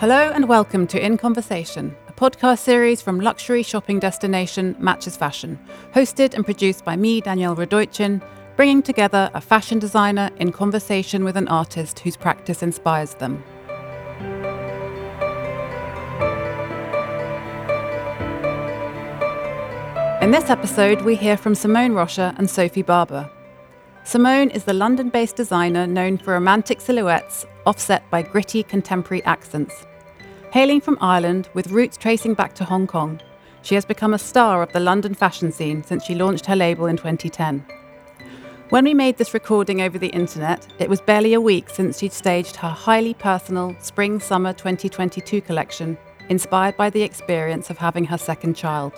Hello and welcome to In Conversation, a podcast series from luxury shopping destination Matches Fashion, hosted and produced by me, Danielle Radojcin, bringing together a fashion designer in conversation with an artist whose practice inspires them. In this episode, we hear from Simone Rocha and Sophie Barber. Simone is the London based designer known for romantic silhouettes offset by gritty contemporary accents. Hailing from Ireland with roots tracing back to Hong Kong, she has become a star of the London fashion scene since she launched her label in 2010. When we made this recording over the internet, it was barely a week since she'd staged her highly personal Spring Summer 2022 collection, inspired by the experience of having her second child.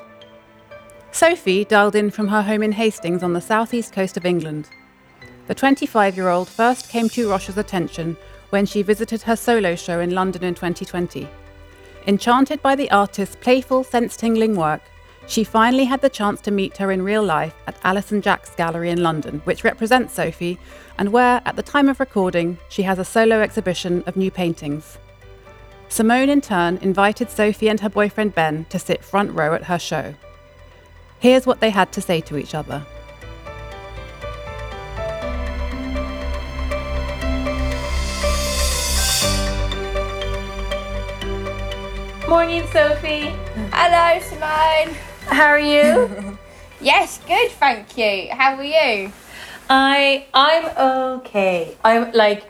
Sophie dialed in from her home in Hastings on the southeast coast of England. The 25 year old first came to Rocha's attention when she visited her solo show in London in 2020. Enchanted by the artist's playful, sense tingling work, she finally had the chance to meet her in real life at Alison Jacques Gallery in London, which represents Sophie, and where, at the time of recording, she has a solo exhibition of new paintings. Simone, in turn, invited Sophie and her boyfriend Ben to sit front row at her show. Here's what they had to say to each other. Good morning, Sophie. Hello, Simone. How are you? Yes, good, thank you. How are you? I I'm okay. I'm like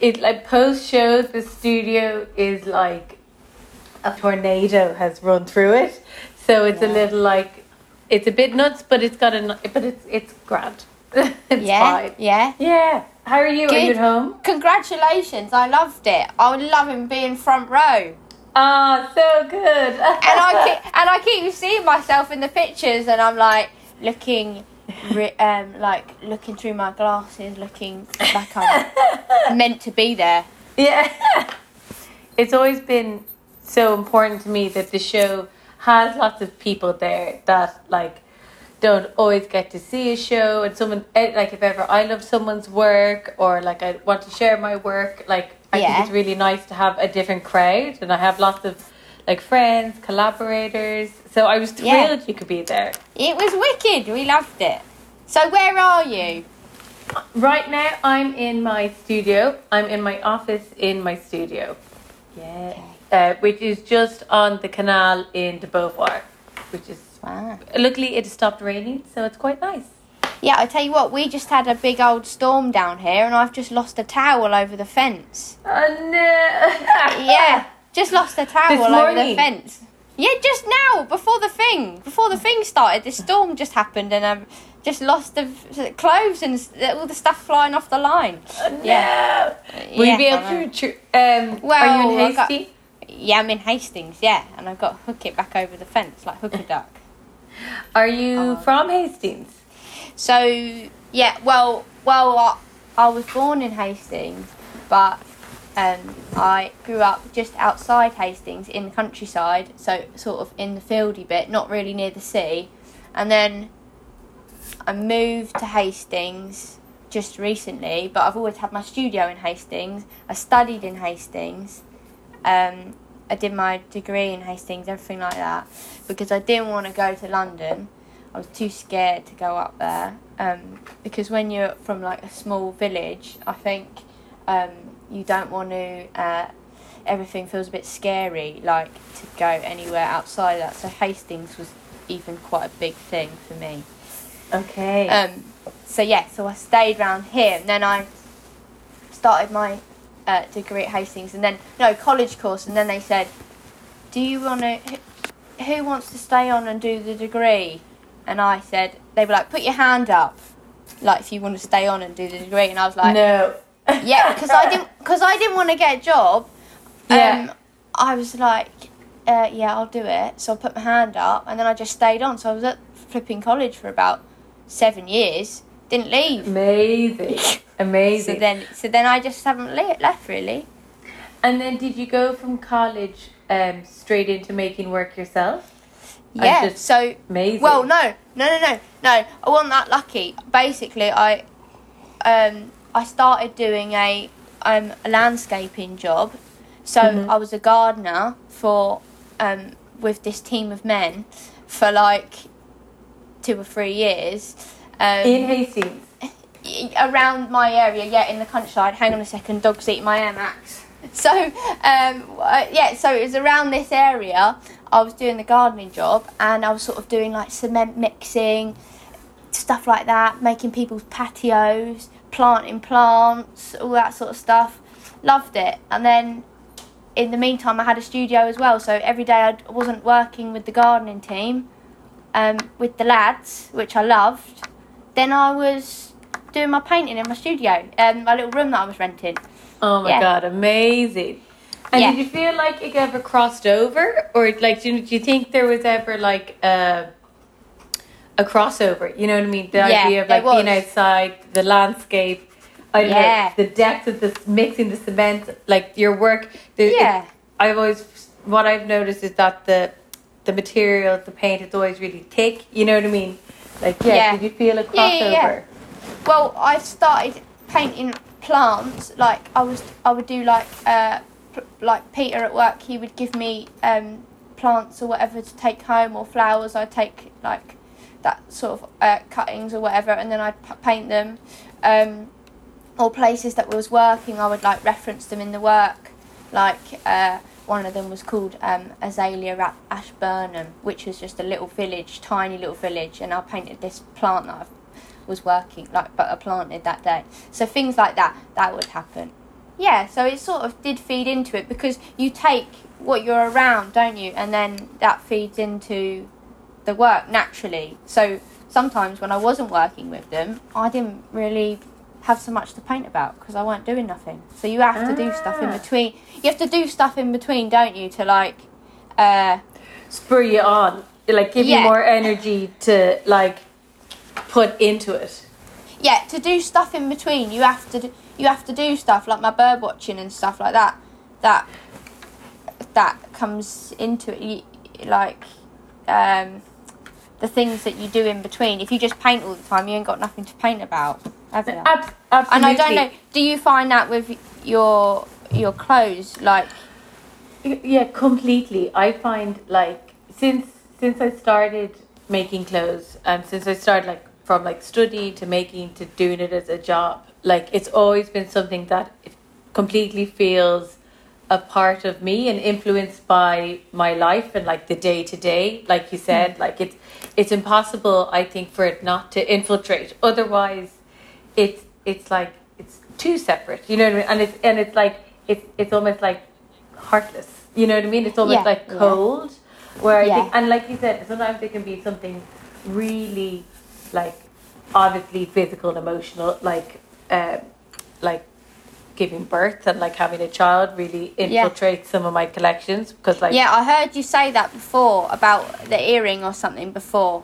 it like post shows the studio is like a tornado has run through it. So it's a little like it's a bit nuts, but it's got a but it's it's grand. it's yeah, fine. yeah. Yeah. How are you? Are you at home? Congratulations, I loved it. I was loving being front row. Ah, so good. And I keep, and I keep seeing myself in the pictures, and I'm like looking, um, like looking through my glasses, looking like I'm meant to be there. Yeah. it's always been so important to me that the show has lots of people there that like don't always get to see a show and someone eh, like if ever I love someone's work or like I want to share my work like I Yeah. think it's really nice to have a different crowd and I have lots of like friends collaborators so I was Yeah. thrilled you could be there It was wicked. We loved it. So where are you? right now I'm in my studio I'm in my office in my studio yeah uh, which is just on the canal in De Beauvoir, which is Wow. luckily it stopped raining, so it's quite nice. Yeah, I tell you what, we just had a big old storm down here, and I've just lost a towel over the fence. Oh no! Yeah, just lost a towel This over the fence. Yeah, just now, before the thing, before the thing started, this storm just happened, and um, just lost the clothes and all the stuff flying off the line. yeah. Will you be able to? Um, Well, are you in I got- Yeah, I'm in Hastings. Yeah, and I've got to hook it back over the fence like hook a duck. Are you Uh, from Hastings? So yeah, well, well, I, I was born in Hastings, but um, I grew up just outside Hastings in the countryside, so sort of in the fieldy bit, not really near the sea, and then I moved to Hastings just recently. But I've always had my studio in Hastings. I studied in Hastings. Um, I did my degree in Hastings, everything like that, because I didn't want to go to London. I was too scared to go up there um, because when you're from like a small village, I think um, you don't want to. Uh, everything feels a bit scary, like to go anywhere outside that. So Hastings was even quite a big thing for me. Okay. Um, so yeah, so I stayed round here, and then I started my uh, degree at Hastings, and then no college course, and then they said, "Do you want to? Who, who wants to stay on and do the degree?" And I said, they were like, "Put your hand up, like if you want to stay on and do the degree." And I was like, no. "Yeah," because I didn't because I didn't want to get a job. Yeah. Um, I was like, uh, "Yeah, I'll do it." So I put my hand up, and then I just stayed on. So I was at flipping college for about seven years. Didn't leave. Amazing. amazing. So then, so then I just haven't le- left really. and then did you go from college um, straight into making work yourself? Yeah. So Amazing. well, no, no, no, no, no. I wasn't that lucky. Basically, I um I started doing a um a landscaping job So Mhm. I was a gardener for um, with this team of men for like two or three years. Um, In Hastings. around my area, yeah, in the countryside. Hang on a second, dog's eating my Air Max. So, um, uh, yeah, so it was around this area. I was doing the gardening job, and I was sort of doing like cement mixing, stuff like that, making people's patios, planting plants, all that sort of stuff. Loved it, and then in the meantime, I had a studio as well. So every day I wasn't working with the gardening team, um, with the lads, which I loved. Then I was doing my painting in my studio, um, my little room that I was renting. Oh my Yeah. god, amazing. And Yeah. did you feel like it ever crossed over? Or like do you, do you think there was ever like a a crossover? You know what I mean? The Yeah, idea of like being outside, the landscape, I Yeah. know, the depth of the mixing the cement, like your work. The, it- Yeah. I've always what I've noticed is that the the material, the paint is always really thick. You know what I mean? Like yeah, Yeah. did you feel a crossover? Yeah. Well, I started painting plants. Like I was, I would do like, uh, like Peter at work. He would give me um, plants or whatever to take home, or flowers. I'd take like that sort of uh, cuttings or whatever, and then I'd paint them. Um, or places that was working, I would like reference them in the work. Like uh, one of them was called um, Azalea at Ashburnham, which was just a little village, tiny little village, and I painted this plant that I was working like, but I planted that day. So things like that that would happen. Yeah, so it sort of did feed into it because you take what you're around, don't you, and then that feeds into the work naturally. So sometimes when I wasn't working with them, I didn't really have so much to paint about because I weren't doing nothing. So you have to do stuff in Ah. between. You have to do stuff in between, don't you, to like, uh, spur you on, like give Yeah. you more energy to like put into it. yeah, to do stuff in between. You have to do, you have to do stuff like my bird watching and stuff like that. That that comes into it, you, like um, the things that you do in between. If you just paint all the time, you ain't got nothing to paint about, have you? Ab- absolutely. And I don't know. Do you find that with your your clothes? Like, Yeah, completely. I find like since since I started making clothes and since I started like from like studying to making to doing it as a job, like it's always been something that completely feels a part of me and influenced by my life and like the day to day like you said. Hmm. Like it's it's impossible i think for it not to infiltrate. Otherwise it's it's like it's too separate you know what i mean? And it's and it's like it's it's almost like heartless you know what i mean? It's almost Yeah. like cold where i Yeah. think and like you said sometimes it can be something really like obviously physical and emotional like uh, like giving birth and like having a child really Yeah. infiltrates some of my collections because like yeah, I heard you say that before about the earring or something before.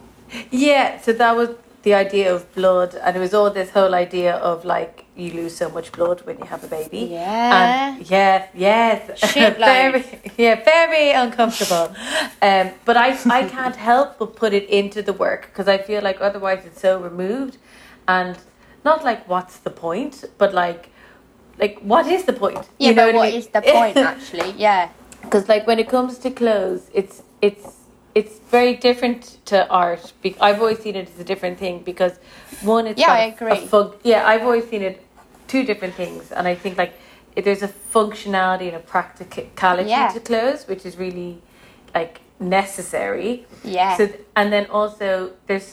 Yeah, so that was the idea of blood, and it was all this whole idea of like you lose so much blood when you have a baby. Yeah. And yes, yes. Very, yeah, very uncomfortable. um, but I, I can't help but put it into the work because I feel like otherwise it's so removed, and not like what's the point, but like, like what is the point? Yeah, You know but I what mean? is the point actually? Yeah. because like when it comes to clothes it's it's it's very different to art i've always seen it as a different thing because one it's Yeah, I agree. fun- yeah i've always seen it two different things and i think like there's a functionality and a practicality Yeah. to clothes which is really like necessary Yeah. so and then also there's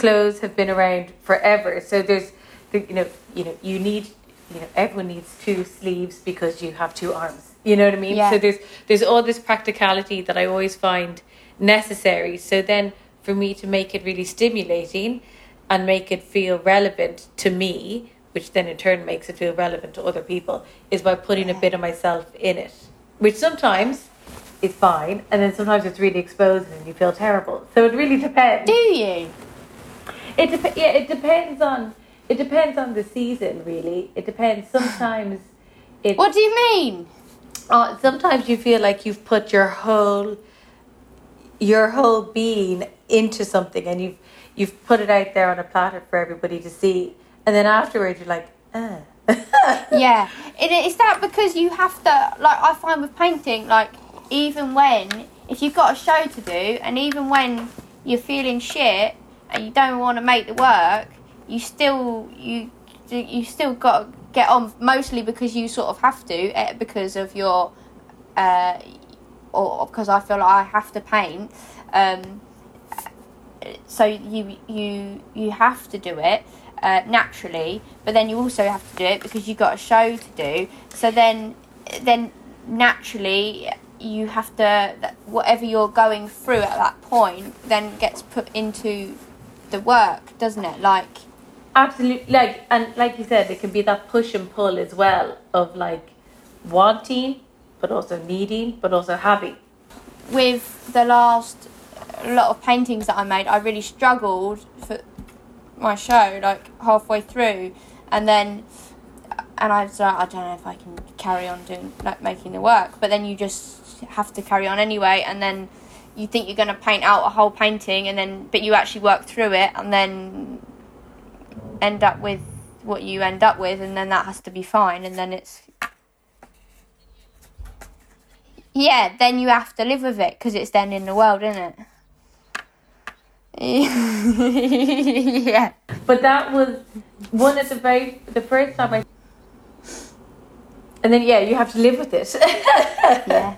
clothes have been around forever. So there's the- you know you know you need you know everyone needs two sleeves because you have two arms. You know what I mean? Yeah. So there's there's all this practicality that I always find necessary. So then for me to make it really stimulating and make it feel relevant to me, which then in turn makes it feel relevant to other people, is by putting a bit of myself in it. Which sometimes is fine, and then sometimes it's really exposing and you feel terrible. So it really depends. Do you? It dep- yeah, it depends on it depends on the season. Really, it depends. Sometimes it. What do you mean? Uh, sometimes you feel like you've put your whole your whole being into something, and you've you've put it out there on a platter for everybody to see, and then afterwards you're like, ah, yeah, it, is that because you have to like I find with painting like even when if you've got a show to do and even when you're feeling shit and you don't want to make the work, you still you you still got to get on mostly because you sort of have to eh, because of your uh, or because I feel like I have to paint. Um, so you you you have to do it uh, naturally, but then you also have to do it because you've got a show to do. So then then naturally you have to whatever you're going through at that point then gets put into the work, doesn't it? Like absolutely, like and like you said, it can be that push and pull as well of like wanting, but also needing, but also having. With the last uh, lot of paintings that I made, I really struggled for my show, like halfway through, and then uh, and I was like, I don't know if I can carry on doing like making the work, but then you just have to carry on anyway, and then you think you're going to paint out a whole painting, and then but you actually work through it, and then end up with what you end up with, and then that has to be fine, and then it's yeah, then you have to live with it because it's then in the world, isn't it? yeah. But that was one of the very the first time I and then yeah, you have to live with it. yeah.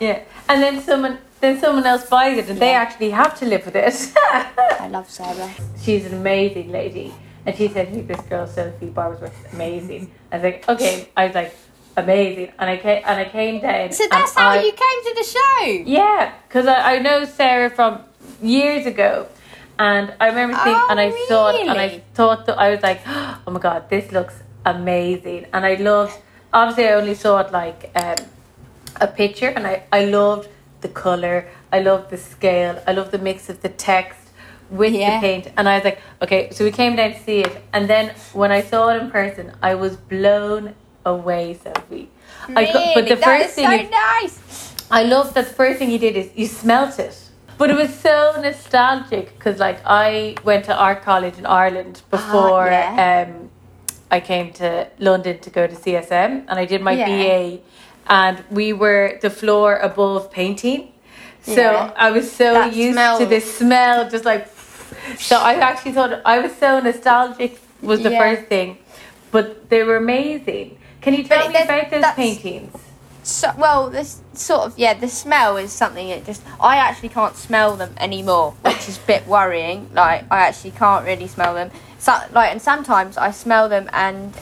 Yeah. And then someone then someone else buys it and yeah. they actually have to live with it. I love Sarah. She's an amazing lady. And she said me, This girl Sophie Barbersworth amazing. I was like, Okay. I was like, amazing. And I came and I came down. So that's how I, you came to the show. Yeah, because I, I know Sarah from years ago. And I remember seeing, oh, and I really? saw it, and I thought that I was like, oh my god, this looks amazing. And I loved, obviously, I only saw it like um, a picture, and I, I loved the color, I love the scale, I love the mix of the text with yeah. the paint. And I was like, okay, so we came down to see it. And then when I saw it in person, I was blown away, Sophie. Really? I, but the that first thing so is, nice. I love that the first thing you did is you smelt it. But it was so nostalgic because, like, I went to art college in Ireland ah, before yeah. um, I came to London to go to CSM, and I did my yeah. BA, and we were the floor above painting. So yeah. I was so that used smell. to this smell, just like. So I actually thought I was so nostalgic was the first thing, but they were amazing. Can you tell but me about those paintings? so, well, this sort of yeah, the smell is something that just I actually can't smell them anymore, which is a bit worrying. Like I actually can't really smell them. So like, and sometimes I smell them, and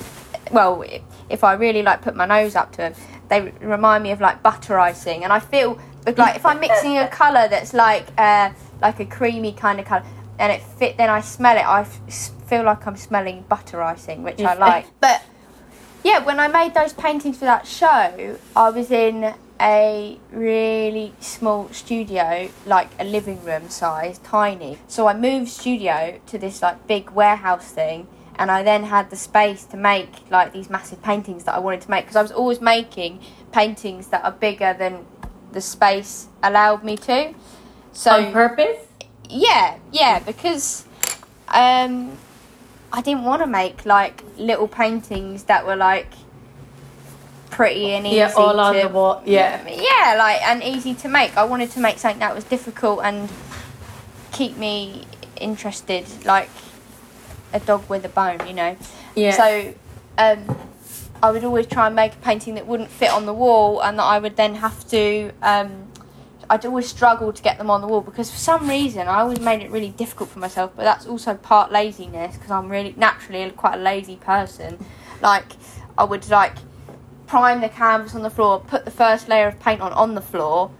well, if I really like put my nose up to them, they remind me of like butter icing, and I feel like if I'm mixing a color that's like uh, like a creamy kind of color, and it fit, then I smell it. I feel like I'm smelling butter icing, which I like, but yeah, when I made those paintings for that show, I was in a really small studio, like a living room size, tiny. So I moved studio to this like big warehouse thing, and I then had the space to make like these massive paintings that I wanted to make because I was always making paintings that are bigger than the space allowed me to. So on purpose? Yeah, yeah, because um I didn't want to make like little paintings that were like pretty and easy. Yeah, all to, on the wall. Yeah. Yeah, like and easy to make. I wanted to make something that was difficult and keep me interested, like a dog with a bone, you know. Yeah. So, um, I would always try and make a painting that wouldn't fit on the wall, and that I would then have to um, I'd always struggle to get them on the wall because for some reason I always made it really difficult for myself. But that's also part laziness because I'm really naturally quite a lazy person. Like I would like prime the canvas on the floor, put the first layer of paint on on the floor,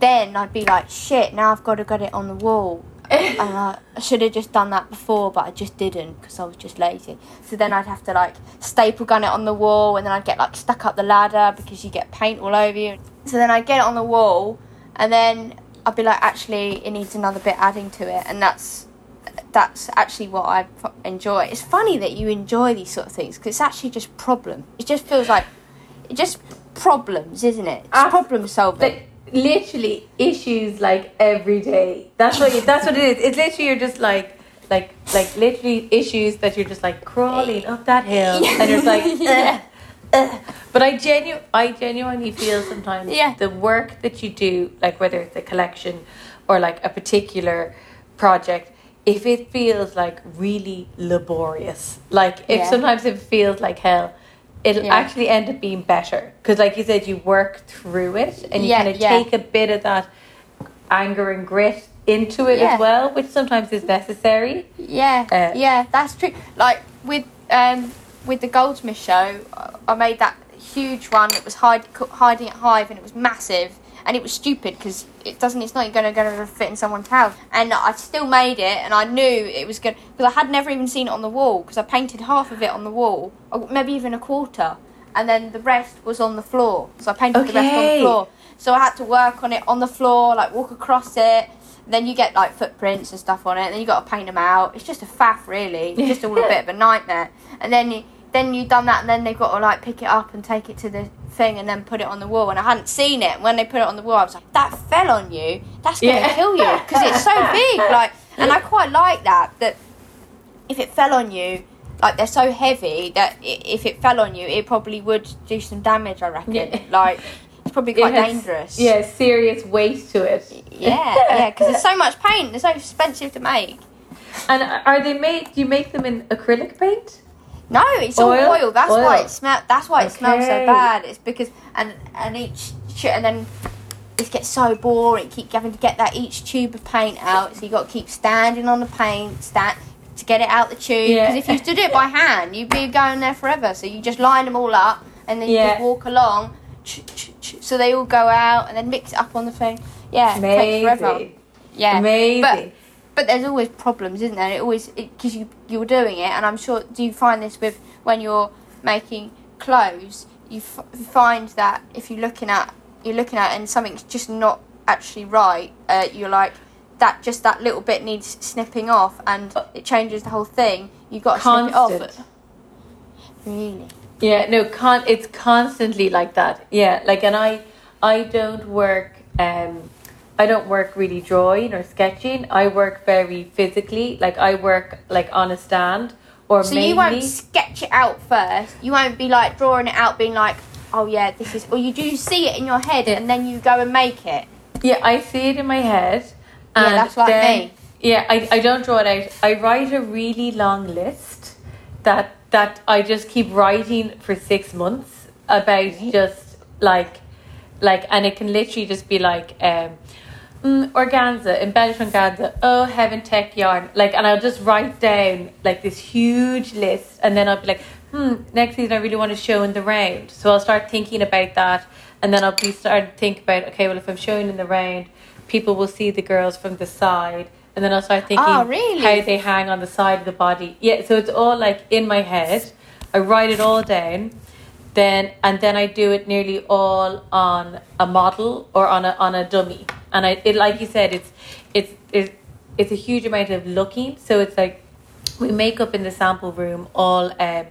then I'd be like, shit, now I've got to get it on the wall. And I should have just done that before, but I just didn't because I was just lazy. So then I'd have to like staple gun it on the wall, and then I'd get like stuck up the ladder because you get paint all over you. So then I'd get it on the wall, and then I'd be like, actually, it needs another bit adding to it, and that's that's actually what I enjoy. It's funny that you enjoy these sort of things because it's actually just problem. It just feels like it just problems, isn't it? It's ah, problem solving. Like, literally issues like every day. That's what that's what it is. It's literally you're just like like like literally issues that you're just like crawling up that hill and it's like Yeah. "Ugh, ugh." but I genu I genuinely feel sometimes Yeah. the work that you do like whether it's a collection or like a particular project if it feels like really laborious like if Yeah. sometimes it feels like hell it'll Yeah. actually end up being better because like you said you work through it and you Yeah, kind of yeah. take a bit of that anger and grit into it as well which sometimes is necessary Yeah, Uh, yeah, that's true. Like with um with the Goldsmith show, I made that huge one. It was hide, hiding at Hive, and it was massive, and it was stupid because it doesn't. It's not going to going to fit in someone's house. And I still made it, and I knew it was good because I had never even seen it on the wall because I painted half of it on the wall, or maybe even a quarter, and then the rest was on the floor. So I painted the rest on the floor. So I had to work on it on the floor, like walk across it. Then you get like footprints and stuff on it. Then you got to paint them out. It's just a faff, really. It's just all a bit of a nightmare. And then you then you've done that, and then they've got to like pick it up and take it to the thing, and then put it on the wall. And I hadn't seen it. When they put it on the wall, I was like, "That fell on you. That's gonna Yeah. kill you because it's so big." Like, and I quite like that. That if it fell on you, like they're so heavy that if it fell on you, it probably would do some damage. I reckon. Yeah. Like, it's probably It quite has- dangerous. yeah serious weight to it Yeah, yeah, because there's so much paint. They're so expensive to make. and are they made do you make them in acrylic paint No, it's all Oil? oil. That's Oil. why it smell. That's why it smells so bad. It's because and and each ch- and then it gets so boring. Keep having to get that each tube of paint out. So you got to keep standing on the paint stand to get it out the tube. Yeah. Because if you do it by hand, you'd be going there forever. So you just line them all up and then you just walk along. So they all go out and then mix it up on the thing. Yeah, it takes forever. Yeah, amazing But but there's always problems, isn't there? It always because you you're doing it, and I'm sure. Do you find this with when you're making clothes? You f- find that if you're looking at you're looking at it and something's just not actually right, uh, you're like that. Just that little bit needs snipping off, and it changes the whole thing. You've got to snip it off. Really? Yeah, no, con- it's constantly like that. Yeah, like, and I, I don't work. Um, I don't work really drawing or sketching. I work very physically. Like I work like on a stand or So mainly. you won't sketch it out first. You won't be like drawing it out, being like, "Oh yeah, this is." Or you do see it in your head, Yeah. and then you go and make it. Yeah, I see it in my head. Yeah, that's like then- me. Yeah, I, I don't draw it out. I write a really long list that that I just keep writing for six months about just like like and it can literally just be like um mm, organza, embellished organza, oh heaven tech yarn. Like and I'll just write down like this huge list and then I'll be like, hmm, next season I really want to show in the round. So I'll start thinking about that and then I'll be start to think about okay, well if I'm showing in the round, people will see the girls from the side and then I'll start thinking Oh, really? how they hang on the side of the body. Yeah, so it's all like in my head. I write it all down then and then I do it nearly all on a model or on a on a dummy. And I it like you said, it's it's it's it's a huge amount of looking. So it's like we make up in the sample room all um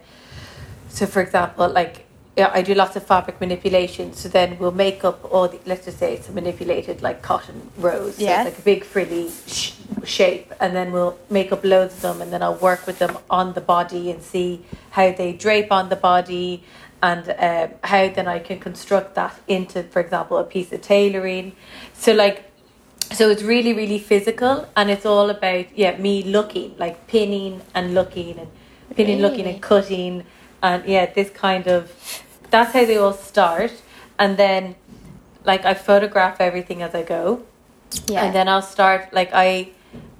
so for example like yeah, I do lots of fabric manipulation. So then we'll make up all the let's just say it's a manipulated like cotton rose. So like a big frilly sh- shape, and then we'll make up loads of them, and then I'll work with them on the body and see how they drape on the body, and um, how then I can construct that into, for example, a piece of tailoring. So like so it's really really physical and it's all about yeah me looking like pinning and looking and pinning looking and cutting and yeah this kind of that's how they all start and then like i photograph everything as i go Yeah. and then I'll start like I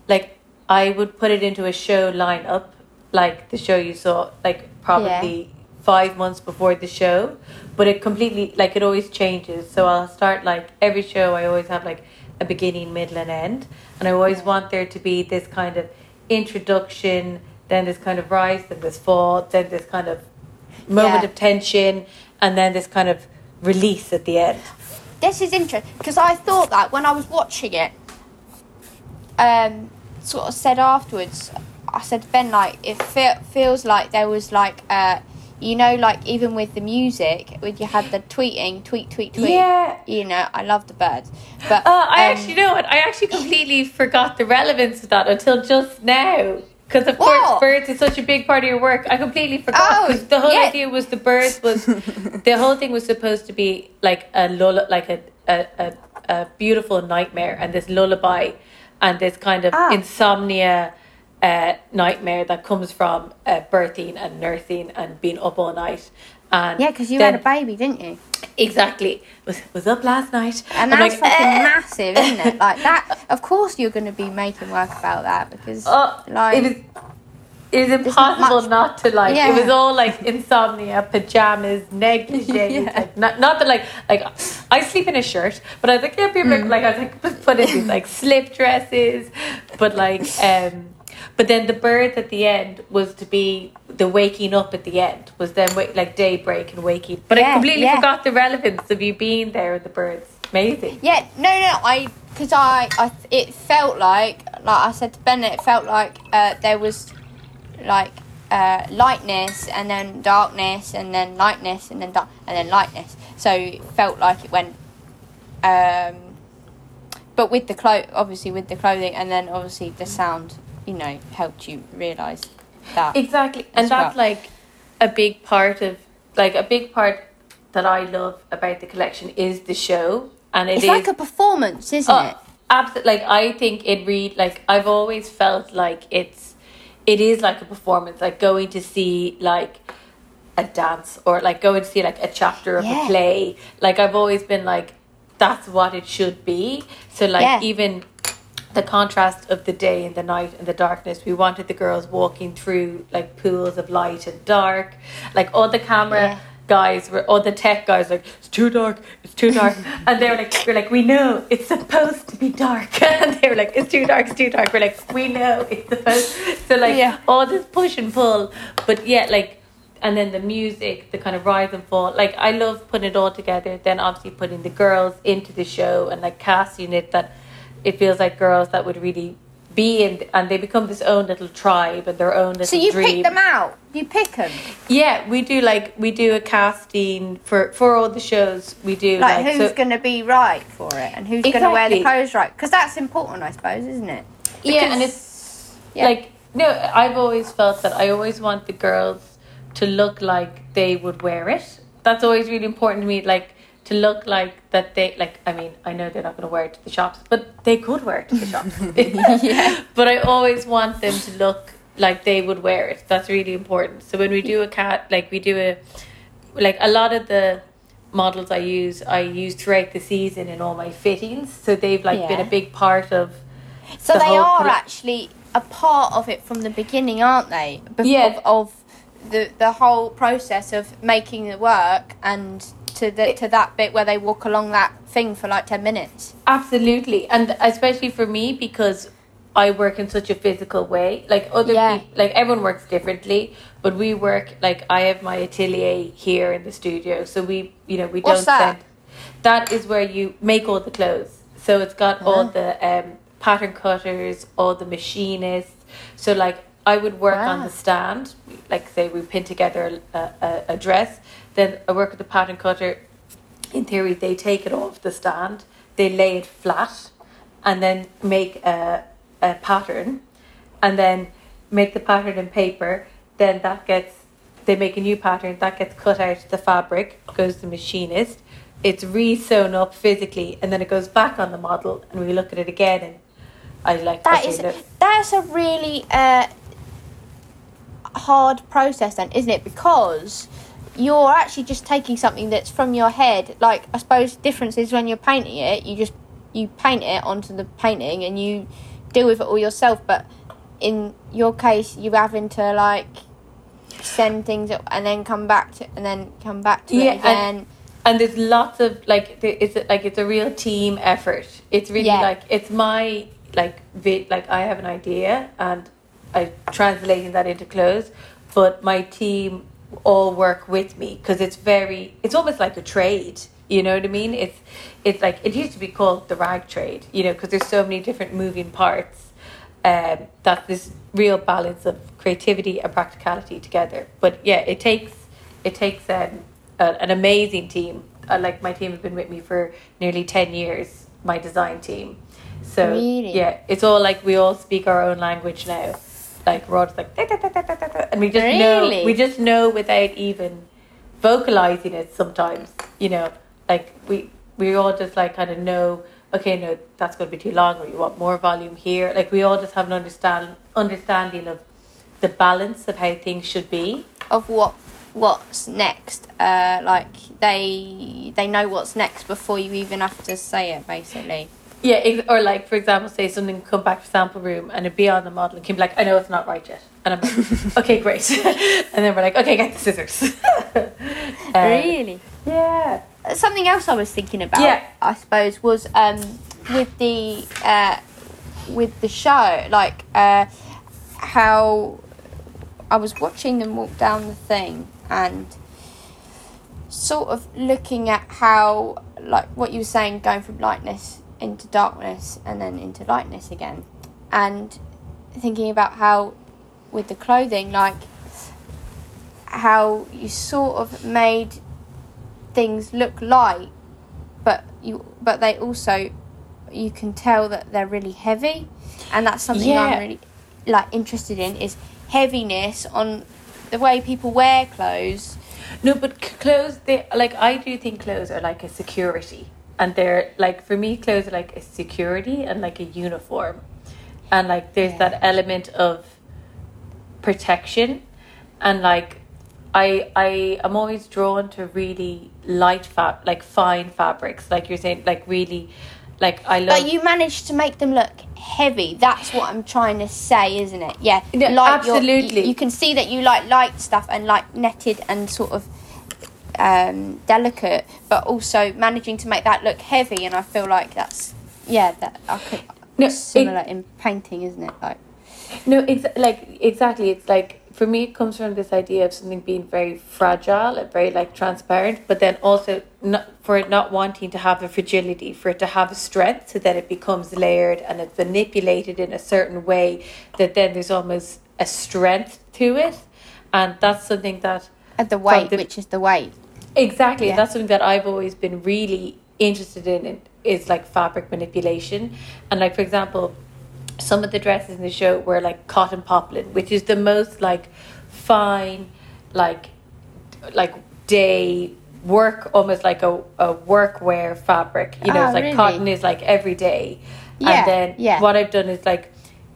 like I would put it into a show lineup, like the show you saw, like probably five months before the show. But it completely like it always changes. So I'll start like every show I always have like a beginning, middle and end. And I always want there to be this kind of introduction, then this kind of rise, then this fall, then this kind of moment Yeah. of tension, and then this kind of release at the end. this is interesting because I thought that when I was watching it, um, sort of said afterwards, I said to Ben like it fe- feels like there was like uh, you know, like even with the music, when you had the tweeting, tweet, tweet, tweet. Yeah. You know, I love the birds, but Uh, I um, actually know what I actually completely forgot the relevance of that until just now. Because of course, birds is such a big part of your work. I completely forgot. Oh, the whole yeah. idea was the birds was the whole thing was supposed to be like a lull, like a a, a a beautiful nightmare and this lullaby and this kind of Ah. insomnia uh, nightmare that comes from uh, birthing and nursing and being up all night. And yeah, because you then- had a baby, didn't you? Exactly. Was was up last night. And I'm that's like, fucking "Eh." massive, isn't it? Like that. Of course, you're going to be making work about that because, Oh, like, it was it was impossible not to like. It was all like insomnia, pajamas, negligee. Yeah. like, not not that like like I sleep in a shirt, but I was like yeah, people Mm. are like I was like put- put in these like slip dresses, but like um. But then the birds at the end was to be the waking up at the end was then wait like daybreak and waking. But I completely yeah. forgot the relevance of you being there with the birds. Amazing. yeah, no, no, I because I, I, it felt like, like I said to Bennett, it felt like uh, there was like uh, lightness and then darkness and then lightness and then dark and then lightness. So it felt like it went. Um, but with the clo- obviously with the clothing and then obviously the sound, you know, helped you realize that. Exactly. And that's well. like a big part of like a big part that I love about the collection is the show. And it it's is like a performance, isn't oh, it? absolutely like I think it read like I've always felt like it's it is like a performance, like going to see like a dance or like going to see like a chapter of Yeah. a play. Like I've always been like that's what it should be. So like Yeah. even the contrast of the day and the night and the darkness. We wanted the girls walking through like pools of light and dark. Like all the camera Yeah. guys were all the tech guys like it's too dark, it's too dark, and they were like we're like we know it's supposed to be dark, and they were like it's too dark, it's too dark. We're like we know it's supposed. So like Yeah. all this push and pull, but yet like. And then the music, the kind of rise and fall. Like I love putting it all together. Then obviously putting the girls into the show and like casting it that it feels like girls that would really be in, and they become this own little tribe and their own little So you dream. pick them out. You pick them. Yeah, we do like we do a casting for for all the shows. We do Like, like, who's so, going to be right for it and who's going to wear the clothes right? Because that's important, I suppose, isn't it? yeah, and it's Yeah. like no. I've always felt that I always want the girls to look like they would wear it. That's always really important to me. Like to look like that they like. I mean, I know they're not going to wear it to the shops, but they could wear it to the shops. Yeah. But I always want them to look like they would wear it. That's really important. So when we do a cat, like we do a, like a lot of the models I use, I use throughout the season in all my fittings. So they've like been a big part of. So the they are actually a part of it from the beginning, aren't they? Bef- Yeah. Of, of the the whole process of making the work and to the to that bit where they walk along that thing for like ten minutes. Absolutely, and especially for me because I work in such a physical way. Like other Yeah. people, like everyone works differently, but we work like I have my atelier here in the studio, so we, you know, we What's don't that? send. That is where you make all the clothes. So it's got all Ah. the um, pattern cutters, all the machinists. So like I would work on the stand, like say we pin together a, a, a dress, then I work with the pattern cutter in theory, they take it off the stand, they lay it flat, and then make a, a pattern, and then make the pattern in paper. Then that gets, they make a new pattern, that gets cut out the fabric, goes to the machinist. It's re sewn up physically, and then it goes back on the model, and we look at it again. And I like That that's a really uh, hard process, then, isn't it? Because you're actually just taking something that's from your head. Like I suppose the difference is when you're painting it, you just you paint it onto the painting and you deal with it all yourself. But in your case, you're having to like send things and then come back to and then come back to Yeah, it and- again. and there's lots of like it's a- like it's a real team effort it's really Yeah. like it's my like vi- like i have an idea and i translating that into clothes but my team all work with me because it's very it's almost like a trade you know what i mean it's it's like it used to be called the rag trade you know because there's so many different moving parts um that this real balance of creativity and practicality together but yeah it takes it takes um, a, an amazing team. Uh, like my team has been with me for nearly ten years. My design team. So Really? yeah, it's all like we all speak our own language now. Like we're like, "Da, da, da, da, da, da, da," and we just know Really? we just know without even vocalizing it. Sometimes you know, like we we all just like kind of know. Okay, no, that's going to be too long, or you want more volume here. Like we all just have an understand understanding of the balance of how things should be. of what what's next. Uh, like they they know what's next before you even have to say it, basically. Yeah, ex- or like for example, say something come back to sample room and it'd be on the model and can be like, I know it's not right yet, and I'm like, okay, great, and then we're like, okay, get the scissors. Um, really. Yeah. Something else I was thinking about, Yeah. I suppose, was um, with the uh, with the show, like uh, how I was watching them walk down the thing and sort of looking at how, like what you were saying, going from lightness into darkness and then into lightness again, and thinking about how with the clothing, like how you sort of made things look light, but you but they also you can tell that they're really heavy, and that's something Yeah. I'm really like interested in is heaviness on the way people wear clothes. No, but clothes, they like I do think clothes are like a security, and they're like for me, clothes are like a security and like a uniform, and like there's Yeah. that element of protection, and like I I am always drawn to really light fab like fine fabrics, like you're saying, like really, like I love. But you managed to make them look heavy. That's what I'm trying to say, isn't it? Yeah, light, absolutely. You, you can see that you like light stuff and like netted and sort of um, delicate, but also managing to make that look heavy. And I feel like that's yeah, that I could No, it- similar in painting, isn't it? Like No, it's like exactly. It's like for me, it comes from this idea of something being very fragile and very like transparent, but then also not for it not wanting to have a fragility, for it to have a strength, so that it becomes layered and it's manipulated in a certain way that then there's almost a strength to it, and that's something that at the weight, the- which is the weight. Exactly. Yeah. That's something that I've always been really interested in is like fabric manipulation. And like for example, some of the dresses in the show were like cotton poplin, which is the most like fine, like like day work almost like a, a workwear fabric. You know, Ah, it's like really? cotton is like every day. Yeah, and then yeah. what I've done is like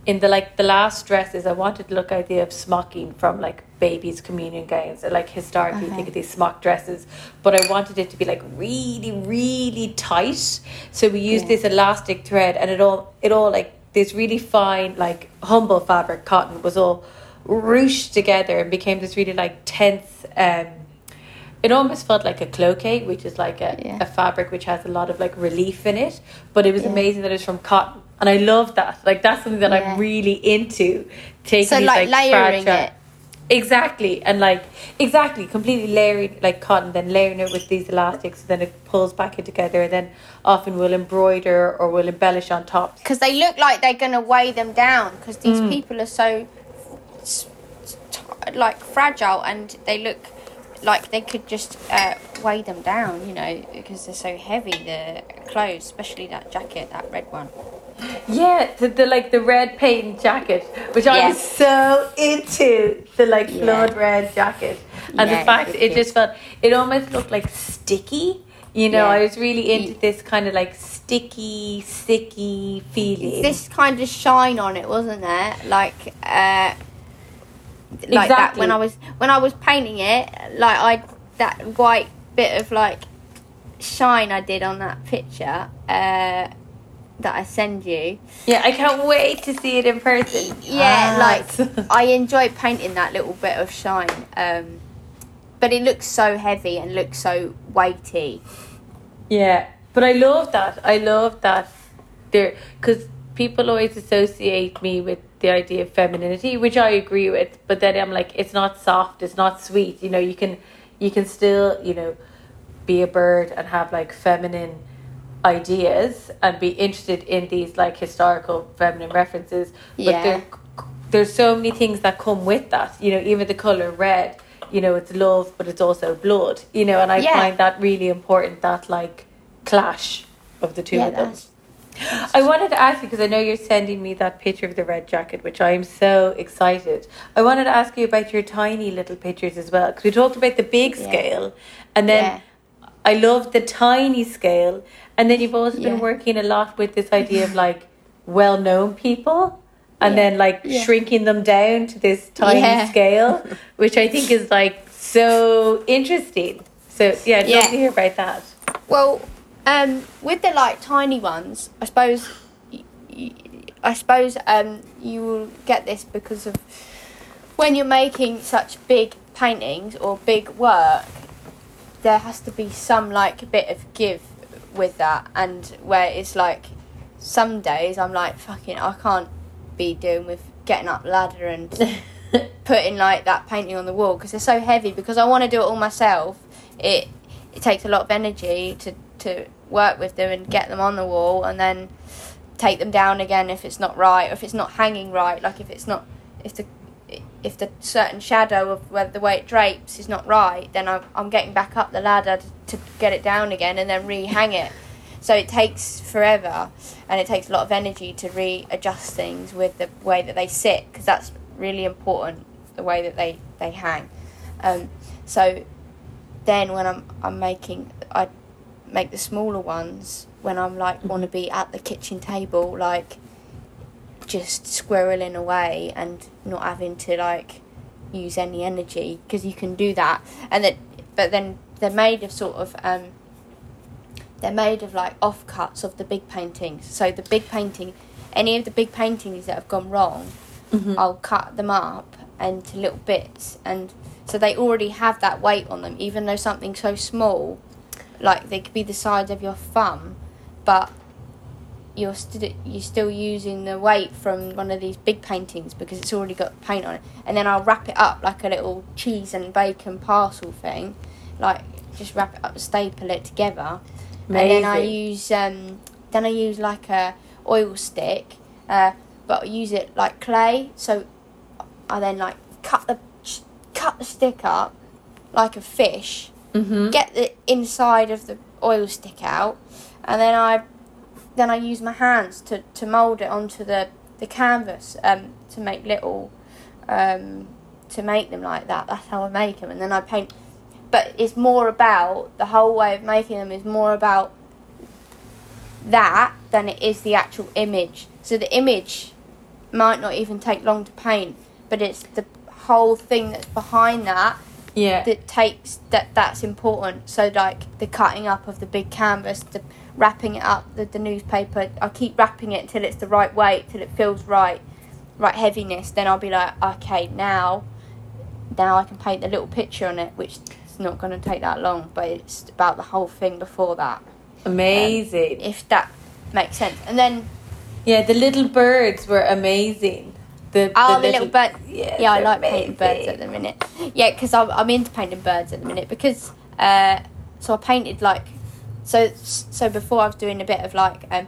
in the like the last dresses I wanted to look at the idea of smocking from like babies' communion gowns or like historically Okay. think of these smock dresses. But I wanted it to be like really, really tight. So we used Yeah. this elastic thread and it all it all like this really fine, like humble fabric cotton was all ruched together and became this really like tense um it almost felt like a cloqué, which is like a, Yeah. a fabric which has a lot of like relief in it. But it was Yeah. amazing that it was from cotton. And I love that. Like that's something that Yeah. I'm really into. Taking So these, like, layering fragile- it. Exactly. And like exactly, completely layering like cotton, then layering it with these elastics, then it pulls back in together and then often we'll embroider or we'll embellish on top. because they look like they're going to weigh them down because these Mm. people are so s- s- t- like fragile and they look like they could just uh, weigh them down you know because they're so heavy the clothes especially that jacket that red one Yeah, the, the like the red paint jacket, which I was so into the like Yeah. blood red jacket, and Yeah, the fact it's it just felt it almost looked like sticky. You know, Yeah. I was really into this kind of like sticky, sticky feeling. this kind of shine on it wasn't there like uh like that when i was when i was painting it like i that white bit of like shine i did on that picture uh that i send you yeah, I can't wait to see it in person. yeah Ah, like i enjoy painting that little bit of shine um but it looks so heavy and looks so weighty Yeah, but I love that. I love that there because people always associate me with the idea of femininity, which I agree with. But then I'm like, it's not soft, it's not sweet. You know, you can you can still you know be a bird and have like feminine ideas and be interested in these like historical feminine references. But Yeah. there, there's so many things that come with that. You know, even the color red. you know it's love but it's also blood you know and i Yeah. find that really important that like clash of the two Yeah, of them that's- I wanted to ask you because I know you're sending me that picture of the red jacket, which I am so excited. I wanted to ask you about your tiny little pictures as well because we talked about the big scale, and then. I love the tiny scale, and then you've also been working a lot with this idea of like well-known people, and Yeah. then like Yeah. shrinking them down to this tiny Yeah. scale, which I think is like so interesting. So yeah, I'd love to hear about that. Well, um, with the like tiny ones, I suppose, I suppose um, you will get this because of when you're making such big paintings or big work. There has to be some like a bit of give with that, and where it's like some days I'm like fucking I can't be doing with getting up ladder and putting like that painting on the wall because they're so heavy because I want to do it all myself. It it takes a lot of energy to to work with them and get them on the wall and then take them down again if it's not right or if it's not hanging right like if it's not if the if the certain shadow of where the way it drapes is not right then I'm, I'm getting back up the ladder to, to get it down again and then re-hang it. So it takes forever and it takes a lot of energy to readjust things with the way that they sit because that's really important the way that they they hang. Um, so then when I'm I'm making I make the smaller ones when I'm like want to be at the kitchen table like just squirreling away and not having to like use any energy because you can do that. And that but then they're made of sort of um they're made of like offcuts of the big paintings. So the big painting any of the big paintings that have gone wrong I'll cut them up into little bits. And so they already have that weight on them even though something so small like they could be the size of your thumb. But you're still you're still using the weight from one of these big paintings because it's already got paint on it. And then I'll wrap it up like a little cheese and bacon parcel thing. Like just wrap it up staple it together. And then I use um then I use like a oil stick uh but I use it like clay. So I then like cut the cut the stick up like a fish. Mm-hmm. get the inside of the oil stick out, and then I then I use my hands to, to mould it onto the, the canvas um, to make little um, to make them like that. That's how I make them, and then I paint. But it's more about the whole way of making them is more about that than it is the actual image. So the image might not even take long to paint, but it's the whole thing that's behind that Yeah. that takes that that's important so like the cutting up of the big canvas the wrapping it up the, the newspaper i keep wrapping it till it's the right weight till it feels right right heaviness then i'll be like okay now now i can paint the little picture on it which is not going to take that long but it's about the whole thing before that Amazing. if that makes sense and then yeah, the little birds were amazing. The, Oh, the, little, bird. Yeah, Yeah, I like painting birds at the minute. Yeah, because I'm, I'm into painting birds at the minute because uh, so I painted like so so before I was doing a bit of like um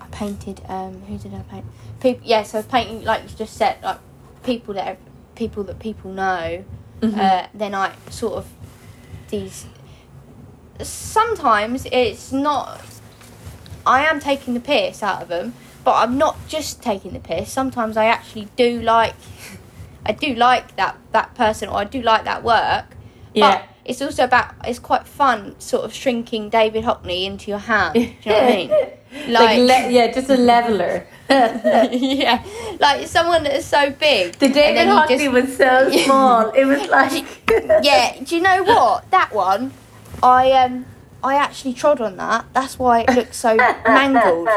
I painted um who did I paint people yeah so I was painting like you just said like people that people that people know Mm-hmm. uh, then I sort of these sometimes it's not I am taking the piss out of them, but I'm not just taking the piss. Sometimes I actually do like, I do like that that person, or I do like that work. Yeah. But it's also about it's quite fun, sort of shrinking David Hockney into your hand. Do you know what I mean? like, le- yeah, just a leveler. yeah, like someone that is so big. The David Hockney just- was so small. It was like yeah, do you know what? That one, I um, I actually trod on that. That's why it looks so mangled.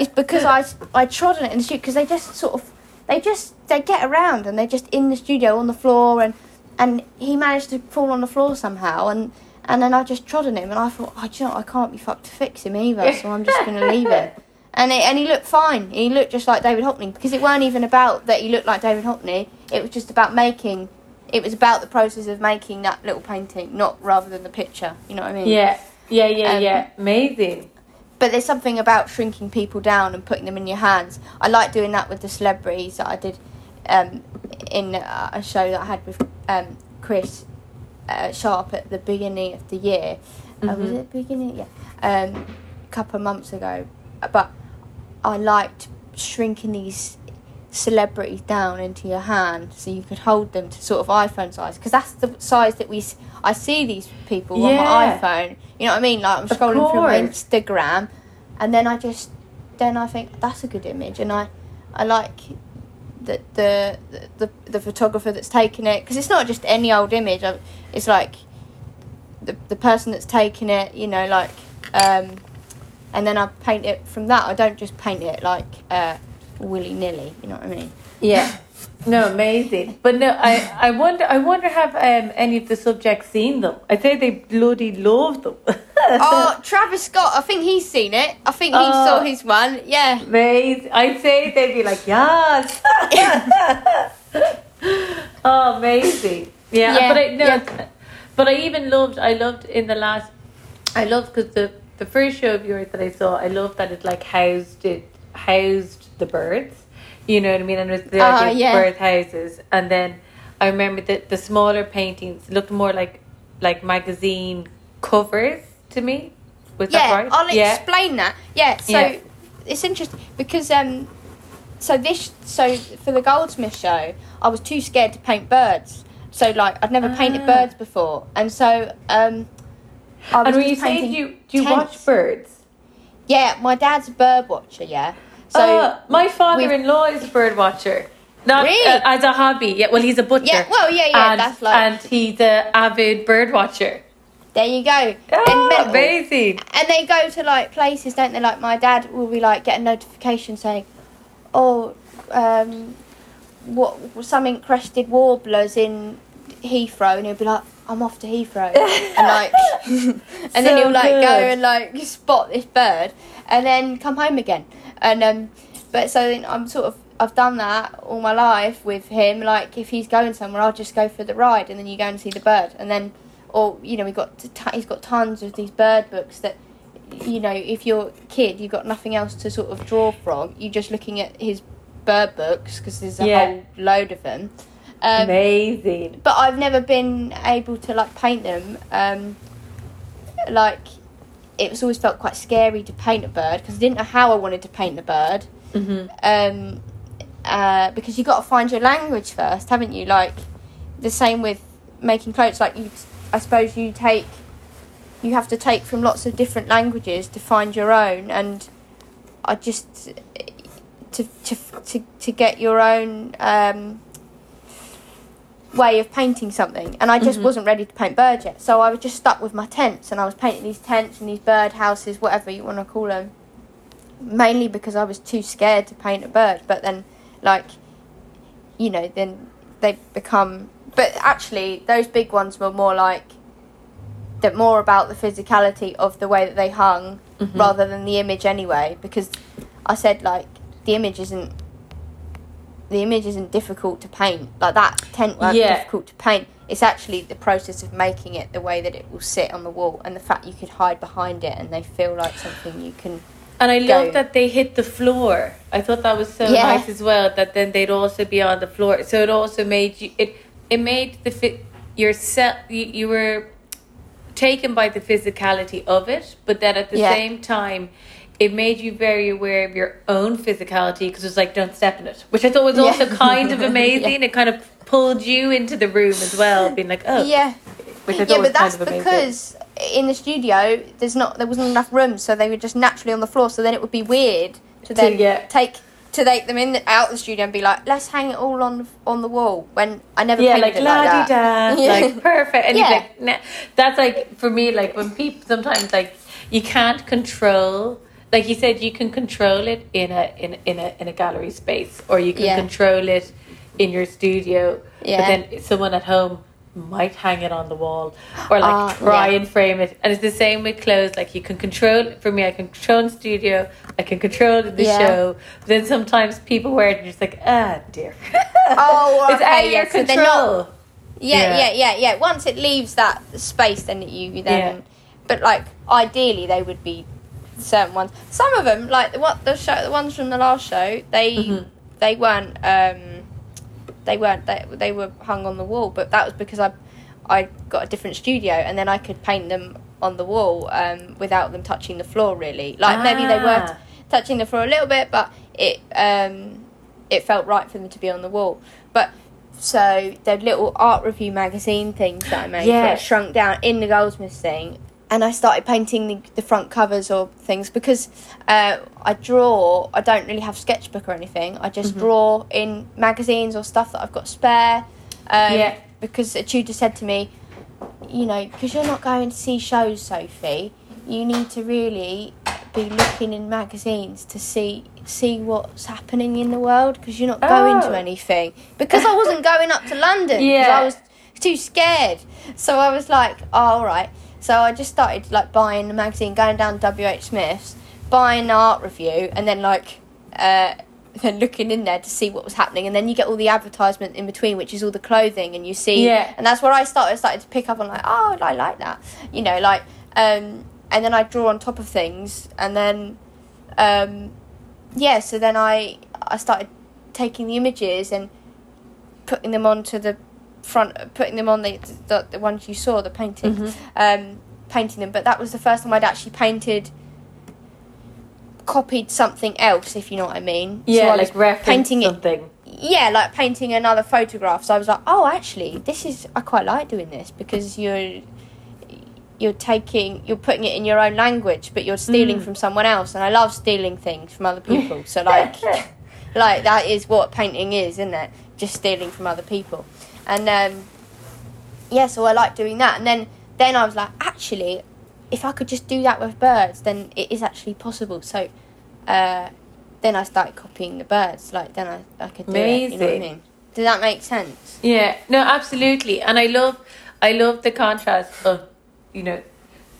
It's because I I trod on it in the studio because they just sort of they just they get around and they're just in the studio on the floor and and he managed to fall on the floor somehow and and then I just trod on him and I thought oh, you know? I can't be fucked to fix him either so I'm just gonna leave him. And it, and he looked fine. He looked just like David Hockney because it weren't even about that he looked like David Hockney. It was just about making. It was about the process of making that little painting, not rather than the picture. You know what I mean? yeah, yeah, yeah, Um, yeah. Amazing. But there's something about shrinking people down and putting them in your hands. I like doing that with the celebrities that I did um, in uh, a show that I had with um, Chris uh, Sharp at the beginning of the year. Uh, was Mhm. it beginning? Yeah, um, a couple of months ago. But I liked shrinking these celebrities down into your hand so you could hold them to sort of iPhone size because that's the size that we s- I see these people on my iPhone. You know what I mean? Like I'm scrolling through my. Instagram, and then I just then I think that's a good image, and I I like the the the, the photographer that's taken it because it's not just any old image. It's like the the person that's taken it. You know, like um, and then I paint it from that. I don't just paint it like uh, willy nilly. You know what I mean? Yeah. No, amazing. But no, I, I wonder I wonder have um, any of the subjects seen them? I say they bloody love them. oh, Travis Scott. I think he's seen it. I think he Oh. saw his one. Yeah. Amazing. I'd say they'd be like, yes. oh, amazing. Yeah, Yeah, but I no, yeah. but I even loved. I loved in the last. I loved because the the first show of yours that I saw. I loved that it like housed it housed the birds. You know what I mean? And it was the Ah, idea of yeah. bird houses. And then I remember that the smaller paintings looked more like like magazine covers to me. Was yeah, that right? I'll yeah. explain that. Yeah, so Yeah. it's interesting because um, so this so for the Goldsmith show, I was too scared to paint birds. So like I'd never painted Ah. birds before, and so um, I was And were you say painting do you do you tents. watch birds? Yeah, my dad's a bird watcher. Yeah, so So my father-in-law is a bird watcher. Not Really? uh, as a hobby. Yeah, well, he's a butcher. yeah, well, yeah, yeah, and, that's like and he's a avid bird watcher. there you go. Oh, And amazing! And they go to like places, don't they? Like my dad will be like get a notification saying, "Oh, um, what something crested warblers in Heathrow," and he'll be like, "I'm off to Heathrow," and like, and then he'll like go and like spot this bird, and then come home again. And um, but so then I'm sort of I've done that all my life with him. Like if he's going somewhere, I'll just go for the ride, and then you go and see the bird, and then or you know we got t- he's got tons of these bird books that you know if you're a kid you've got nothing else to sort of draw from you're just looking at his bird books because there's a Yeah. whole load of them um, amazing. but I've never been able to like paint them um, like it was always felt quite scary to paint a bird because I didn't know how I wanted to paint the bird hmm um, uh, because you got to find your language first, haven't you? Like the same with making clothes. Like you, I suppose you take, you have to take from lots of different languages to find your own, and I just to to to to get your own. Um, way of painting something and I just Mhm. wasn't ready to paint birds yet so I was just stuck with my tents and I was painting these tents and these bird houses whatever you want to call them mainly because I was too scared to paint a bird. But then, like, you know, then they become. But actually, those big ones were more like that, more about the physicality of the way that they hung Mhm. rather than the image anyway. Because I said like the image isn't. The image isn't difficult to paint. Like that tent weren't Yeah. difficult to paint. It's actually the process of making it the way that it will sit on the wall, and the fact you could hide behind it, and they feel like something you can And I Go. love that they hit the floor. I thought that was so Yeah. nice as well. That then they'd also be on the floor. So it also made you it. It made the fit yourself. You, you were taken by the physicality of it, but then at the Yeah. same time, it made you very aware of your own physicality because it was like don't step in it, which I thought was Yeah. also kind of amazing. It kind of pulled you into the room as well, being like, oh, yeah. which I yeah, was but that's kind of because in the studio there's not there wasn't enough room, so they were just naturally on the floor. So then it would be weird to then get- take to take them in the, out the studio and be like, let's hang it all on the, on the wall. When I never yeah, like it like that. Yeah. like perfect. And Yeah. like, nah. that's like for me, like when people sometimes like you can't control. Like you said, you can control it in a in in a in a gallery space, or you can Yeah. control it in your studio. Yeah. But then someone at home might hang it on the wall or like Ah, try yeah. and frame it. And it's the same with clothes. Like you can control for me, I can control in studio, I can control in the Yeah. show. But then sometimes people wear it and you're just like, ah dear. Oh, it's out okay, of yeah, your control. not- Yeah, Yeah. yeah, yeah. Once it leaves that space, then you then. Yeah. But like, ideally, they would be certain ones. Some of them, like what the show, the ones from the last show, they Mhm. they weren't um, they weren't they, they were hung on the wall. But that was because I I got a different studio, and then I could paint them on the wall um, without them touching the floor. Really, like maybe they were Ah. touching the floor a little bit, but it um, it felt right for them to be on the wall. But so the little art review magazine things that I made, Yes. yes. shrunk down in the Goldsmiths thing, and I started painting the, the front covers or things because uh, I draw. I don't really have sketchbook or anything. I Mm-hmm. just draw in magazines or stuff that I've got spare. Um, Yeah. Because a tutor said to me, you know, because you're not going to see shows, Sophie, you need to really be looking in magazines to see see what's happening in the world because you're not going Oh. to anything. Because I wasn't going up to London Yeah. I was too scared. So I was like, oh, all right. So I just started like buying the magazine, going down WH Smith's, buying the art review, and then like uh, then looking in there to see what was happening, and then you get all the advertisement in between, which is all the clothing, and you see, Yeah. and that's where I started started to pick up on like, oh, I like that, you know, like, um, and then I draw on top of things, and then, um, yeah, so then I I started taking the images and putting them onto the front, putting them on the the, the ones you saw, the painting, Mhm. um, painting them. But that was the first time I'd actually painted, copied something else, if you know what I mean. So Yeah, I like painting it something. yeah, like painting another photograph. So I was like, oh, actually, this is I quite like doing this because you're you're taking you're putting it in your own language, but you're stealing Mm. from someone else, and I love stealing things from other people. So like, like that is what painting is, isn't it? Just stealing from other people, and um, yeah, so I like doing that. And then then I was like, actually, if I could just do that with birds, then it is actually possible. So. Uh, then I started copying the birds. Like then I, I could do it. You know what I Amazing. mean? Does that make sense? Yeah, no, absolutely, and I love, I love the contrast of, you know,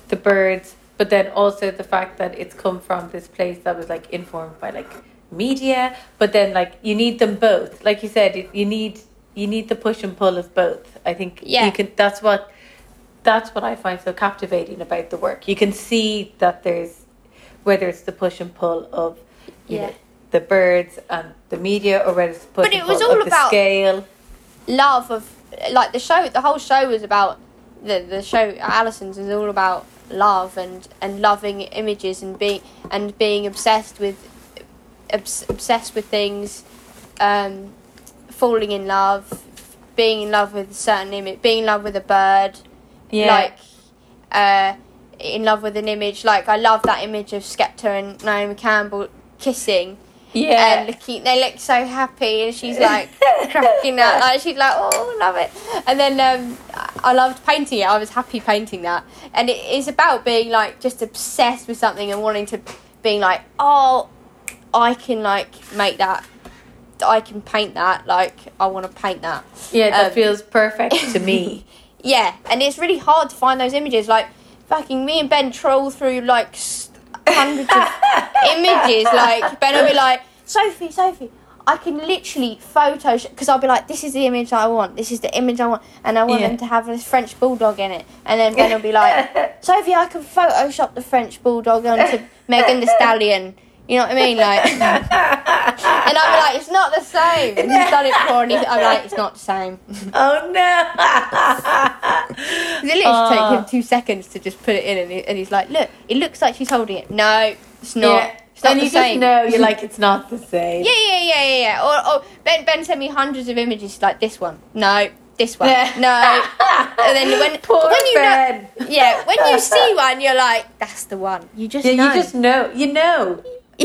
the birds, but then also the fact that it's come from this place that was like informed by like media, but then like you need them both. Like you said, you need you need the push and pull of both. I think Yeah. you can. That's what that's what I find so captivating about the work. You can see that there's whether it's the push and pull of you Yeah. know the birds and the media, or whether it's the push But it was all about- scale. Love of like the show. The whole show was about the the show. Alison's is all about love and and loving images and being and being obsessed with obs- obsessed with things, um, falling in love, being in love with a certain image, being in love with a bird. Yeah. like uh, in love with an image. Like I love that image of Skepta and Naomi Campbell kissing. Yeah. And looking, they look so happy, and she's like cracking up. Like she's like, oh, love it. And then um, I loved painting it. I was happy painting that, and it is about being like just obsessed with something and wanting to, being like, oh, I can like make that. I can paint that. Like I want to paint that. Yeah, that Um, feels perfect to me. Yeah, and it's really hard to find those images. Like, fucking me and Ben troll through like hundreds of images. Like, Ben will be like, Sophie, Sophie, I can literally Photoshop because I'll be like, this is the image I want. This is the image I want, and I want Yeah. them to have this French bulldog in it. And then Ben will be like, Sophie, I can Photoshop the French bulldog onto Megan Thee Stallion. You know what I mean? Like, and be like, it's not the same. And he's done it before, and he's, I'm like, it's not the same. oh no! It literally Oh. him two seconds to just put it in, and, he, and he's like, "Look, it looks like she's holding it. No, it's not. yeah. It's not and the you same." just know you're like it's not the same. yeah, yeah, yeah, yeah, yeah. Or, or Ben, Ben sent me hundreds of images like this one. No, this one. Yeah. No. And then when Poor when you Ben. know, yeah, when you see one, you're like, "That's the one." You just Yeah, know. you just know. You know.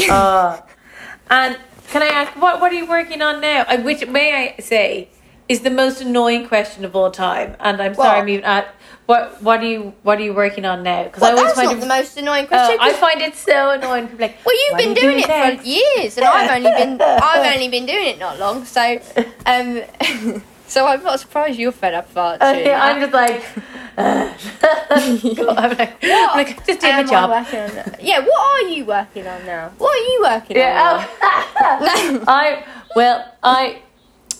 Uh, and can I ask what what are you working on now? Uh, Which may I say is the most annoying question of all time. And I'm sorry, What? I'm even at what what are you what are you working on now? Because Well, that's not the most annoying question. Uh, I find it so annoying. People like, Well, you've been you doing, it next?" for years, and I've only been I've only been doing it not long. So, um, so I'm not surprised you're fed up about Uh, yeah. I'm just like, uh, I'm like, I'm like, just doing my job. on? Yeah, what are you working on now? What are you working on? Yeah. now? oh. I well, I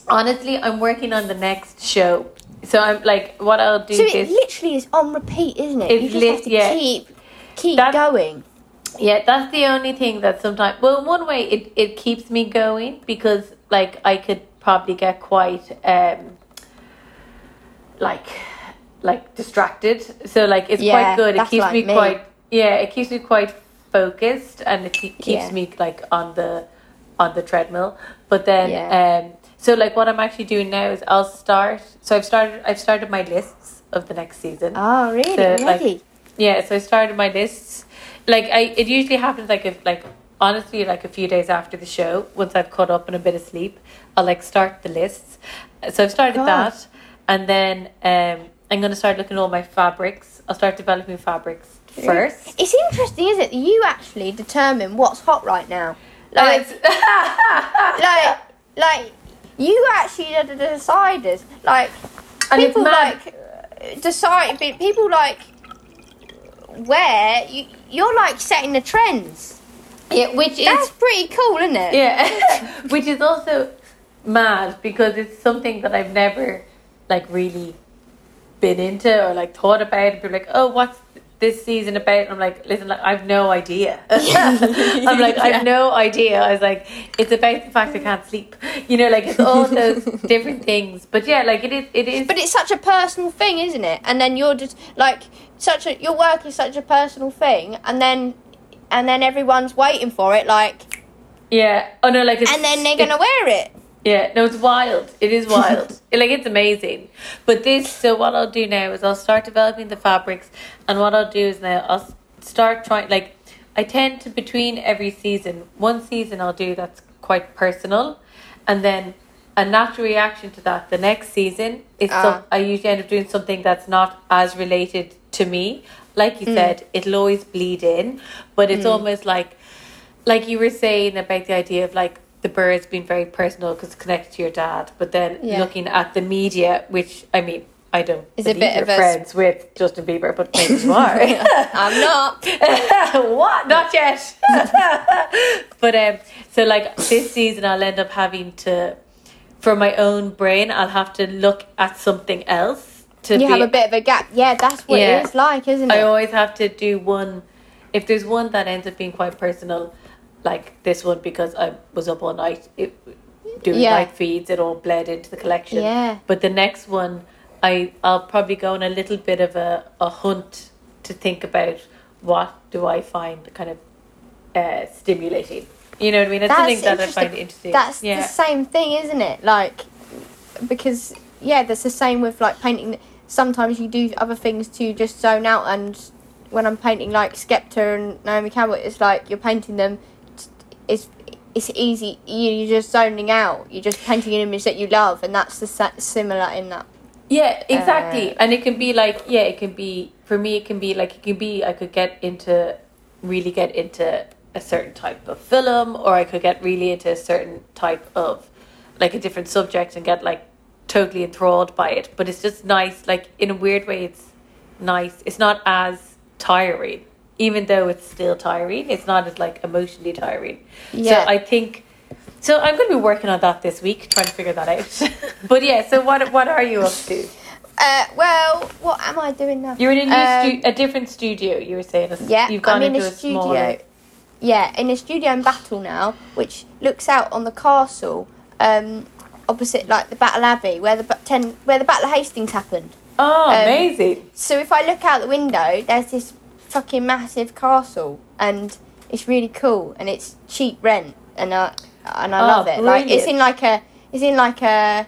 honestly, I'm working on the next show. So I'm like, what I'll do so it is, literally is on repeat, isn't it? It's you just lit- have to yeah. keep keep That- going. yeah, that's the only thing that sometimes. Well, one way, it it keeps me going because like I could probably get quite um like like distracted. So like it's Yeah, quite good. It keeps like me, me. quite yeah. It keeps me quite focused and it keeps Yeah. me like on the on the treadmill. But then Yeah. um so like what I'm actually doing now is I'll start. So I've started. I've started my lists of the next season. Oh, really? So, like, Yeah, so I started my lists. Like I, it usually happens like if like honestly like a few days after the show, once I've caught up and a bit of sleep, I'll like start the lists. So I've started God. that, and then um, I'm gonna start looking at all my fabrics. I'll start developing fabrics first. It's interesting, is it? You actually determine what's hot right now. Like, Like, like, you actually are the deciders. Like, And people like decide. People like where you you're like setting the trends. Yeah, which is That's pretty cool, isn't it? Yeah, which is also mad because it's something that I've never like really been into or like thought about. And People are like, oh, what's this season about? And I'm like, listen, like, I've no idea. I'm like, Yeah. I've no idea. I was like, it's about the fact I can't sleep. You know, like it's all those different things. But yeah, like it is. It is. But it's such a personal thing, isn't it? And then you're just like such a your work is such a personal thing, and then and then everyone's waiting for it, like, yeah. Oh no, like it's. and then they're gonna wear it. Yeah, no, it's wild. It is wild. like it's amazing. But this, so what I'll do now is I'll start developing the fabrics, and what I'll do is now I'll start trying. Like, I tend to between every season, one season I'll do that's quite personal, and then a natural reaction to that. The next season is Ah. some, I usually end up doing something that's not as related to me. Like you said, it'll always bleed in, but it's almost like like you were saying about the idea of like the birds being very personal because it's connected to your dad, but then Yeah. looking at the media, which I mean, I don't Is a bit you're of a- friends with Justin Bieber, but maybe you are. I'm not. what? Not yet. but um, so like this season, I'll end up having to, for my own brain, I'll have to look at something else to You be. have a bit of a gap. Yeah, that's what Yeah. it is like, isn't it? I always have to do one. If there's one that ends up being quite personal, like this one, because I was up all night it, doing Yeah. night feeds, it all bled into the collection. Yeah. But the next one, I I'll probably go on a little bit of a, a hunt to think about what do I find kind of uh, stimulating. You know what I mean? It's something that I find interesting. That's yeah. the same thing, isn't it? Like, because yeah, that's the same with like painting. Sometimes you do other things to just zone out, and when I'm painting like Skepta and Naomi Campbell, it's like you're painting them. It's it's easy. you- You're just zoning out. You're just painting an image that you love, and that's the similar in that. Yeah, exactly. Uh, and it can be like, yeah, it can be, for me, it can be like, it can be, I could get into, really get into a certain type of film, or I could get really into a certain type of, like a different subject and get like totally enthralled by it. But it's just nice, like in a weird way, it's nice. It's not as tiring, even though it's still tiring. It's not as like emotionally tiring. Yeah. So I think. So I'm going to be working on that this week, trying to figure that out. but yeah, so what what are you up to? Uh, well, what am I doing now? You're in a new Um, stu- a different studio. You were saying. Yeah, you've gone I'm in into a studio. smaller. Yeah, in a studio in Battle now, which looks out on the castle, um, opposite like the Battle Abbey, where the ten where the Battle of Hastings happened. Oh, Um, amazing! So if I look out the window, there's this fucking massive castle, and it's really cool, and it's cheap rent, and I and I Oh, love it. Like it's in like a it's in like a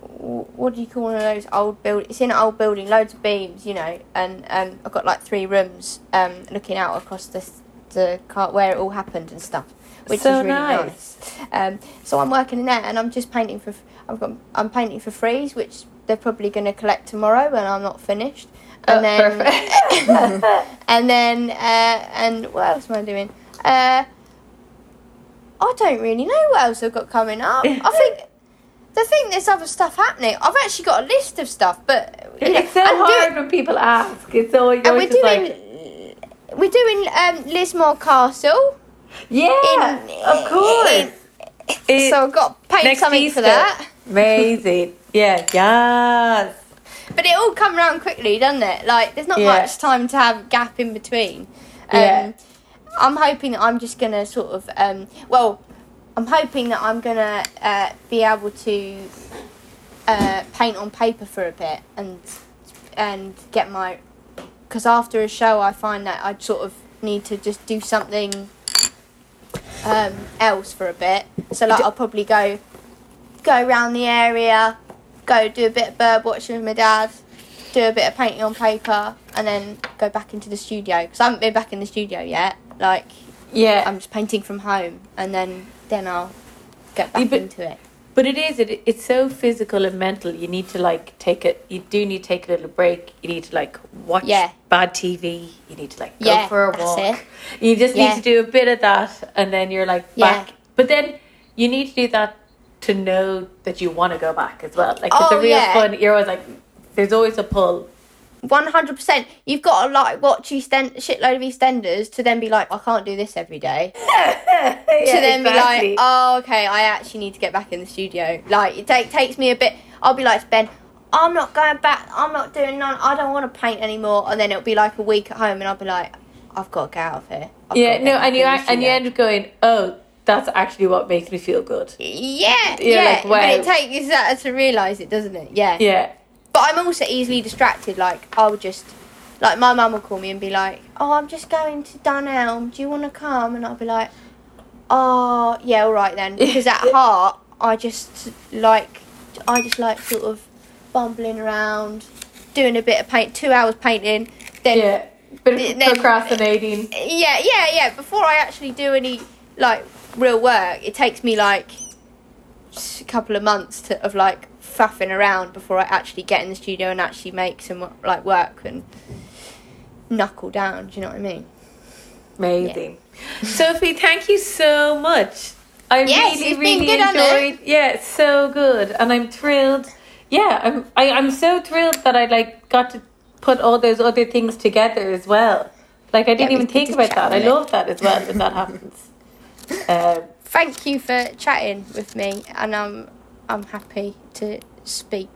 what do you call one of those old build? It's in an old building, loads of beams, you know, and um, I've got like three rooms um, looking out across the the car where it all happened and stuff, which So is really nice. nice. Um, so I'm working in there, and I'm just painting for. I've got I'm painting for Frieze, which they're probably going to collect tomorrow when I'm not finished. And Oh, then, perfect. and then, uh, and what else am I doing? Uh, I don't really know what else I've got coming up. I think. I think there's other stuff happening. I've actually got a list of stuff, but you know, it's so hard when people ask. It's always, and we're just doing like, we're doing um, Lismore Castle. Yeah, in- of course. in- It- so I've got paint something Easter. for that. Amazing. Yeah, yes. But it all come around quickly, doesn't it? Like there's not Yeah. much time to have gap in between. Um, Yeah. I'm hoping that I'm just gonna sort of um, well, I'm hoping that I'm gonna uh, be able to uh, paint on paper for a bit and and get my because after a show I find that I sort of need to just do something um, else for a bit. So like I'll probably go go around the area, go do a bit of bird watching with my dad, do a bit of painting on paper, and then go back into the studio because I haven't been back in the studio yet. Like Yeah. I'm just painting from home, and then then I'll get back Yeah, but- into it. But it is it it's so physical and mental. You need to like take it. You do need to take a little break. You need to like watch Yeah. bad TV. You need to like go Yeah, for a walk. You just Yeah. need to do a bit of that, and then you're like back. But then you need to do that to know that you want to go back as well. Like it's Oh, a real yeah. fun. You're always like, there's always a pull. One hundred percent. You've got to like watch Eastend shitload of EastEnders to then be like, I can't do this every day. to then be like, oh, okay, I actually need to get back in the studio. Like it take, takes me a bit. I'll be like to Ben, I'm not going back. I'm not doing none. I don't want to paint anymore. And then it'll be like a week at home, and I'll be like, I've got to get out of here. I've yeah, no, and you act- and you end up going, oh, that's actually what makes me feel good. Yeah, You're yeah. like, But it takes that to realise it, doesn't it? Yeah. Yeah, But I'm also easily distracted. Like I would just, like my mum will call me and be like, "Oh, I'm just going to Dunelm. Do you want to come?" And I'll be like, "Oh, yeah, all right then." Because at heart, I just like, I just like sort of bumbling around, doing a bit of paint, two hours painting, then yeah. Bit of Then- procrastinating. yeah, yeah, yeah. Before I actually do any like real work, it takes me like a couple of months to, of like faffing around before I actually get in the studio and actually make some like work and knuckle down. Do you know what I mean? Amazing. Sophie, thank you so much. I Yes, really, it's been really good, enjoyed. Yeah, it's so good, and I'm thrilled. Yeah, I'm. I, I'm so thrilled that I like got to put all those other things together as well. Like I didn't Yeah, even think about that. I love that as well when that happens. Um, Thank you for chatting with me, and I'm I'm happy to speak.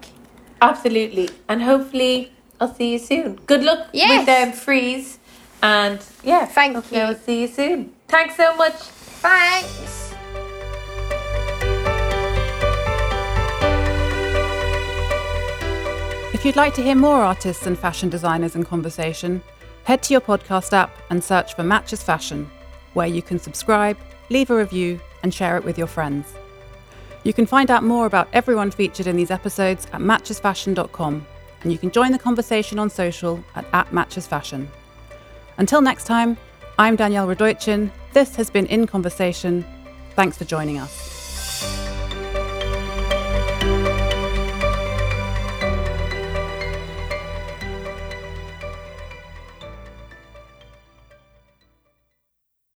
absolutely, and hopefully I'll see you soon. Good luck Yes. with um, Frieze, and yeah, Thank hopefully you. I'll see you soon. Thanks so much. Thanks. If you'd like to hear more artists and fashion designers in conversation, head to your podcast app and search for Matches Fashion, where you can subscribe, leave a review, and share it with your friends. You can find out more about everyone featured in these episodes at matchesfashion.com, and you can join the conversation on social at, at matchesfashion. Until next time, I'm Danielle Radojcin. This has been In Conversation. Thanks for joining us.